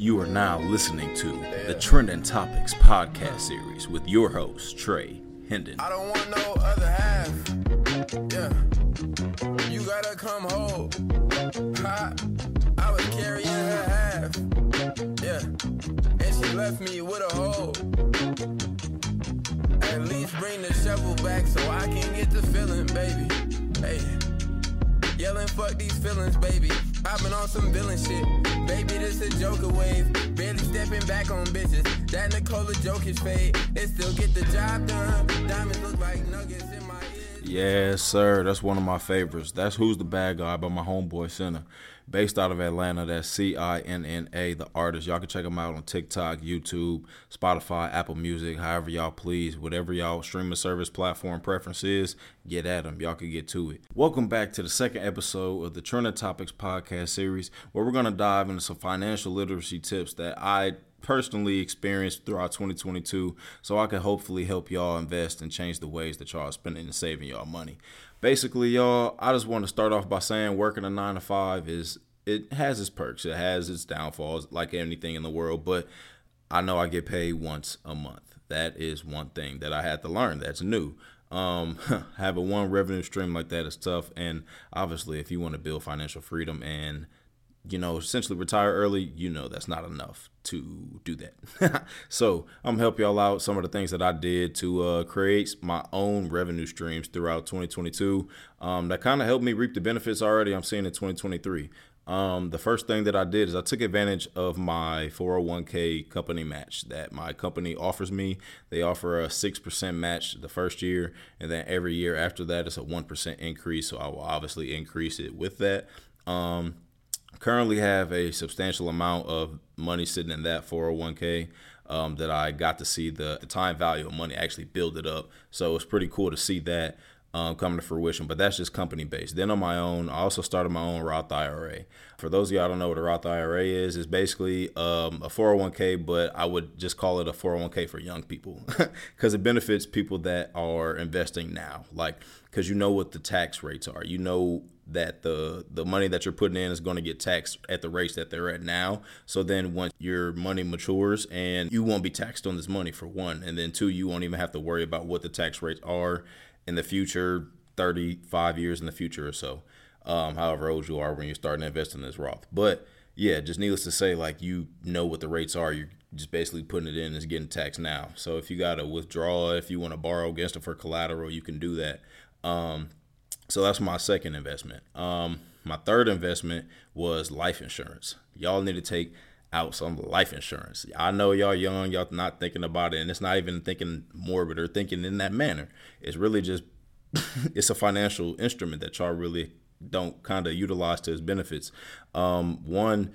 You are now listening to the Trending Topics podcast series with your host, Trey Hendon. I don't want no other half. Yeah. You gotta come home. Ha. I was carrying her half. Yeah. And she left me with a hole. At least bring the shovel back so I can get the feeling, baby. Hey. Yelling, fuck these feelings, baby. Been on some villain shit. Baby, this a Joker wave. Barely stepping back on bitches. That Nikola Jokic fade. It still get the job done. Diamonds look like nuggets. Yes, sir. That's one of my favorites. That's Who's the Bad Guy by my homeboy Cinna. Based out of Atlanta. That's C I N N A, the artist. Y'all can check him out on TikTok, YouTube, Spotify, Apple Music, however y'all please. Whatever y'all streaming service platform preference is, get at him. Y'all can get to it. Welcome back to the second episode of the Trending Topics podcast series, where we're going to dive into some financial literacy tips that I personally experienced throughout 2022 so I can hopefully help y'all invest and change the ways that y'all are spending and saving y'all money. Basically, y'all, I just want to start off by saying working a 9 to 5 is it has its perks, it has its downfalls like anything in the world, but I know I get paid once a month. That is one thing that I had to learn that's new. Um, having one revenue stream like that is tough, and obviously, if you want to build financial freedom and you know, essentially retire early, you know that's not enough to do that. so I'm gonna help y'all out some of the things that I did to uh, create my own revenue streams throughout 2022. Um, that kind of helped me reap the benefits already. I'm seeing in 2023. Um, the first thing that I did is I took advantage of my 401k company match that my company offers me. They offer a 6% match the first year, and then every year after that, it's a 1% increase. So I will obviously increase it with that. Um, currently have a substantial amount of money sitting in that 401k um, that I got to see the, the time value of money actually build it up. So it's pretty cool to see that um, coming to fruition, but that's just company based. Then on my own, I also started my own Roth IRA. For those of y'all don't know what a Roth IRA is, it's basically um, a 401k, but I would just call it a 401k for young people because it benefits people that are investing now. Like, because you know what the tax rates are, you know that the the money that you're putting in is going to get taxed at the rates that they're at now. So then once your money matures and you won't be taxed on this money for one, and then two, you won't even have to worry about what the tax rates are in the future, 35 years in the future or so. Um, however old you are when you're starting to invest in this Roth. But yeah, just needless to say, like you know what the rates are. You're just basically putting it in is getting taxed now. So if you got to withdraw, if you want to borrow against it for collateral, you can do that. Um, so that's my second investment. Um, my third investment was life insurance. Y'all need to take out some life insurance. I know y'all young, y'all not thinking about it, and it's not even thinking morbid or thinking in that manner. It's really just it's a financial instrument that y'all really don't kind of utilize to its benefits. Um, one,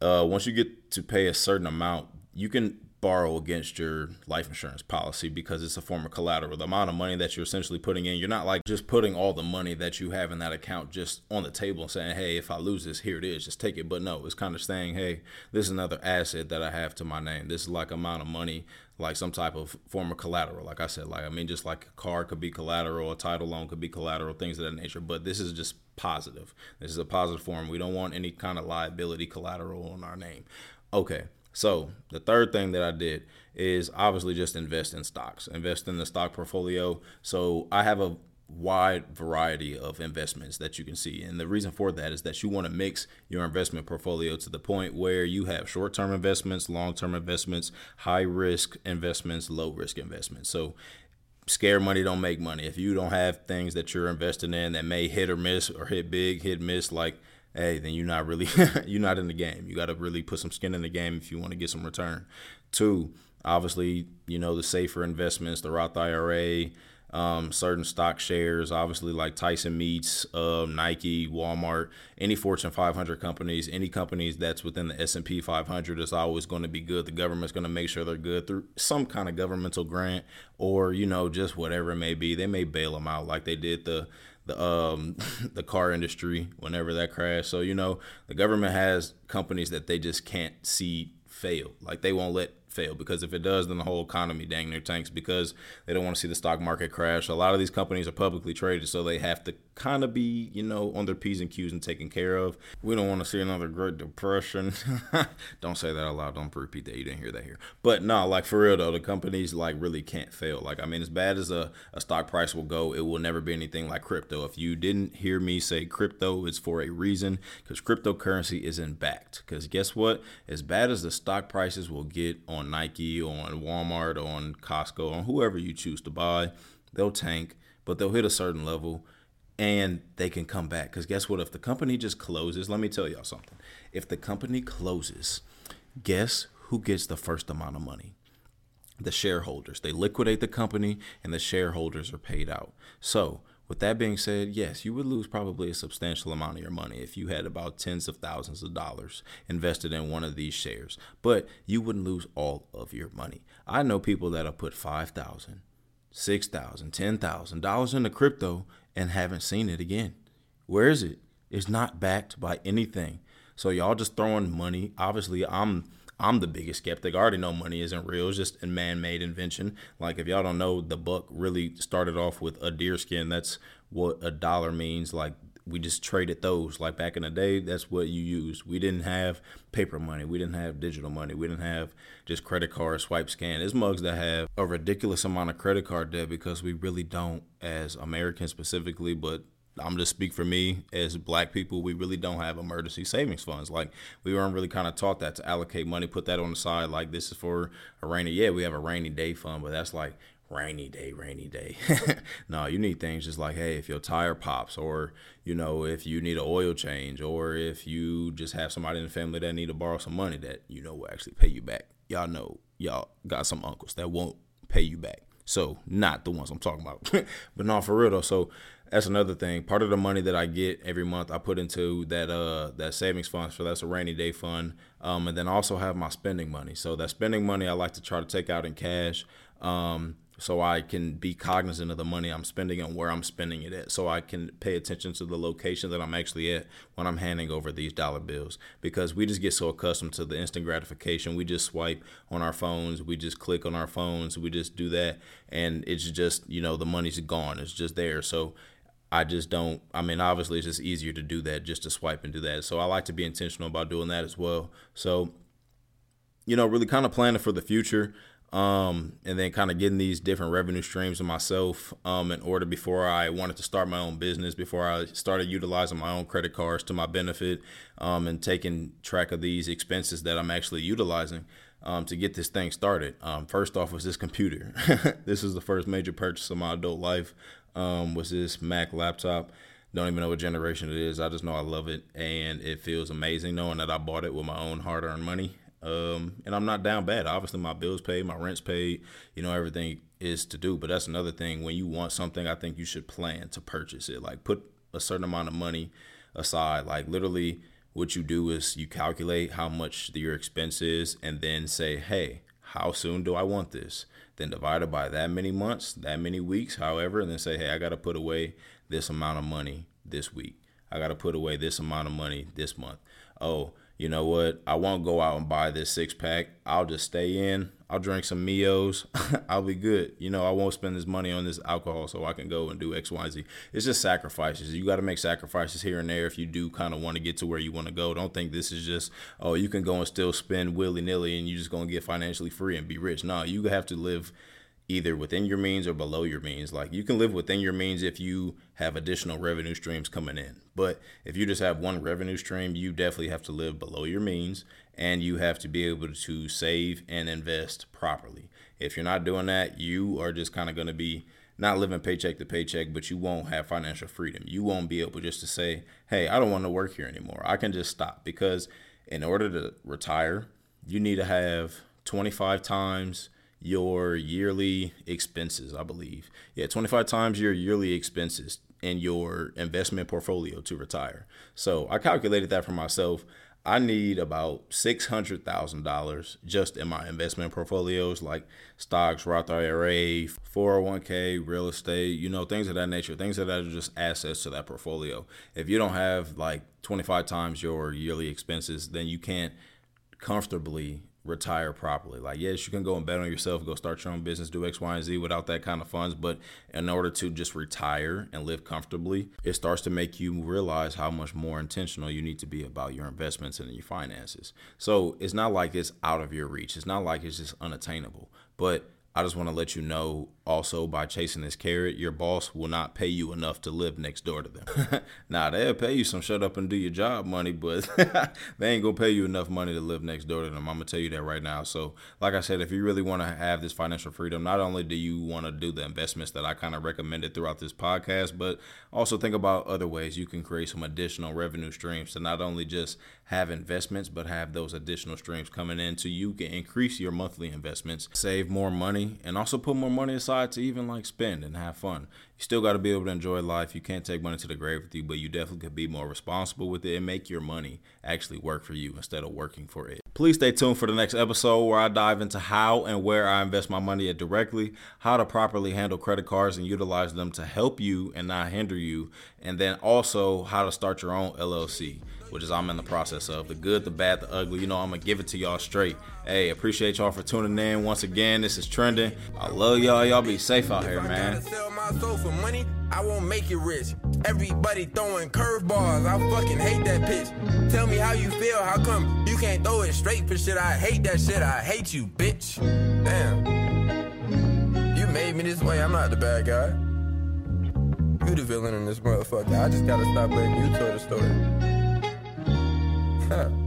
uh, once you get to pay a certain amount, you can borrow against your life insurance policy because it's a form of collateral. The amount of money that you're essentially putting in, you're not like just putting all the money that you have in that account just on the table and saying, hey, if I lose this, here it is, just take it. But no, it's kind of saying, hey, this is another asset that I have to my name. This is like amount of money, like some type of form of collateral. Like I said, like, I mean, just like a car could be collateral, a title loan could be collateral, things of that nature. But this is just positive. This is a positive form. We don't want any kind of liability collateral on our name. Okay. So the third thing that I did is obviously just invest in stocks, invest in the stock portfolio. So I have a wide variety of investments that you can see. And the reason for that is that you want to mix your investment portfolio to the point where you have short term investments, long term investments, high risk investments, low risk investments. So scare money don't make money. If you don't have things that you're investing in that may hit or miss or hit big, hit miss, like hey, then you're not really you're not in the game. You got to really put some skin in the game if you want to get some return. Two, obviously, you know the safer investments, the Roth IRA, um, certain stock shares, obviously like Tyson Meats, uh, Nike, Walmart, any Fortune 500 companies, any companies that's within the S&P 500 is always going to be good. The government's going to make sure they're good through some kind of governmental grant or you know just whatever it may be. They may bail them out like they did the the um the car industry whenever that crashed. So you know the government has companies that they just can't see fail. Like they won't let fail because if it does, then the whole economy dang near tanks because they don't want to see the stock market crash. A lot of these companies are publicly traded, so they have to kind of be, you know, on their P's and Q's and taken care of. We don't want to see another Great Depression. don't say that out loud. Don't repeat that. You didn't hear that here. But no, like for real though, the companies like really can't fail. Like, I mean, as bad as a, a stock price will go, it will never be anything like crypto. If you didn't hear me say crypto, it's for a reason because cryptocurrency isn't backed. Because guess what? As bad as the stock prices will get on Nike, on Walmart, on Costco, on whoever you choose to buy, they'll tank, but they'll hit a certain level and they can come back. Because guess what? If the company just closes, let me tell y'all something. If the company closes, guess who gets the first amount of money? The shareholders. They liquidate the company and the shareholders are paid out. So, with that being said, yes, you would lose probably a substantial amount of your money if you had about tens of thousands of dollars invested in one of these shares, but you wouldn't lose all of your money. I know people that have put 5,000, 6,000, 10,000 dollars into crypto and haven't seen it again. Where is it? It's not backed by anything. So y'all just throwing money. Obviously, I'm I'm the biggest skeptic. I already know money isn't real. It's just a man-made invention. Like if y'all don't know, the buck really started off with a deer skin. That's what a dollar means. Like we just traded those. Like back in the day, that's what you used. We didn't have paper money. We didn't have digital money. We didn't have just credit card swipe scan. There's mugs that have a ridiculous amount of credit card debt because we really don't, as Americans specifically, but I'm just speak for me as black people, we really don't have emergency savings funds. Like we weren't really kind of taught that to allocate money, put that on the side. Like this is for a rainy. Yeah, we have a rainy day fund, but that's like rainy day, rainy day. no, you need things just like, hey, if your tire pops, or you know, if you need an oil change, or if you just have somebody in the family that need to borrow some money that you know will actually pay you back. Y'all know, y'all got some uncles that won't pay you back. So not the ones I'm talking about, but no, for real though. So that's another thing. Part of the money that I get every month, I put into that uh that savings fund. So that's a rainy day fund. Um, and then also have my spending money. So that spending money, I like to try to take out in cash. Um, so I can be cognizant of the money I'm spending and where I'm spending it at. So I can pay attention to the location that I'm actually at when I'm handing over these dollar bills. Because we just get so accustomed to the instant gratification. We just swipe on our phones, we just click on our phones, we just do that. And it's just, you know, the money's gone. It's just there. So I just don't. I mean, obviously, it's just easier to do that, just to swipe and do that. So I like to be intentional about doing that as well. So, you know, really kind of planning for the future um, and then kind of getting these different revenue streams of myself um, in order before I wanted to start my own business, before I started utilizing my own credit cards to my benefit um, and taking track of these expenses that I'm actually utilizing um, to get this thing started. Um, first off was this computer. this is the first major purchase of my adult life um, was this Mac laptop. Don't even know what generation it is. I just know I love it and it feels amazing knowing that I bought it with my own hard-earned money. Um, and I'm not down bad. Obviously, my bills paid, my rent's paid. You know, everything is to do. But that's another thing. When you want something, I think you should plan to purchase it. Like put a certain amount of money aside. Like literally, what you do is you calculate how much your expense is, and then say, hey, how soon do I want this? Then divide it by that many months, that many weeks, however, and then say, hey, I got to put away this amount of money this week. I got to put away this amount of money this month. Oh, you know what? I won't go out and buy this six pack. I'll just stay in. I'll drink some Mios. I'll be good. You know, I won't spend this money on this alcohol so I can go and do X, Y, Z. It's just sacrifices. You got to make sacrifices here and there if you do kind of want to get to where you want to go. Don't think this is just, oh, you can go and still spend willy nilly and you're just going to get financially free and be rich. No, you have to live either within your means or below your means. Like you can live within your means if you have additional revenue streams coming in. But if you just have one revenue stream, you definitely have to live below your means and you have to be able to save and invest properly. If you're not doing that, you are just kind of going to be not living paycheck to paycheck, but you won't have financial freedom. You won't be able just to say, hey, I don't want to work here anymore. I can just stop because in order to retire, you need to have 25 times your yearly expenses, I believe. Yeah, 25 times your yearly expenses in your investment portfolio to retire. So I calculated that for myself. I need about $600,000 just in my investment portfolios like stocks, Roth IRA, 401k, real estate, you know, things of that nature, things that are just assets to that portfolio. If you don't have like 25 times your yearly expenses, then you can't comfortably retire properly. Like, yes, you can go and bet on yourself, go start your own business, do X, Y, and Z without that kind of funds. But in order to just retire and live comfortably, it starts to make you realize how much more intentional you need to be about your investments and your finances. So it's not like it's out of your reach. It's not like it's just unattainable. But I just want to let you know also by chasing this carrot, your boss will not pay you enough to live next door to them. now they'll pay you some shut up and do your job money, but they ain't gonna pay you enough money to live next door to them. I'm gonna tell you that right now. So, like I said, if you really want to have this financial freedom, not only do you want to do the investments that I kind of recommended throughout this podcast, but also think about other ways you can create some additional revenue streams to not only just have investments, but have those additional streams coming in so you can increase your monthly investments, save more money, and also put more money aside to even like spend and have fun. You still got to be able to enjoy life. You can't take money to the grave with you, but you definitely could be more responsible with it and make your money actually work for you instead of working for it. Please stay tuned for the next episode where I dive into how and where I invest my money directly, how to properly handle credit cards and utilize them to help you and not hinder you, and then also how to start your own LLC which is I'm in the process of. The good, the bad, the ugly. You know, I'm gonna give it to y'all straight. Hey, appreciate y'all for tuning in once again. This is trending. I love y'all. Y'all be safe out here, man. Money, I won't make it rich. Everybody throwing curveballs. I fucking hate that pitch. Tell me how you feel. How come you can't throw it straight for shit? I hate that shit. I hate you, bitch. Damn. You made me this way. I'm not the bad guy. You the villain in this motherfucker. I just gotta stop letting you tell the story.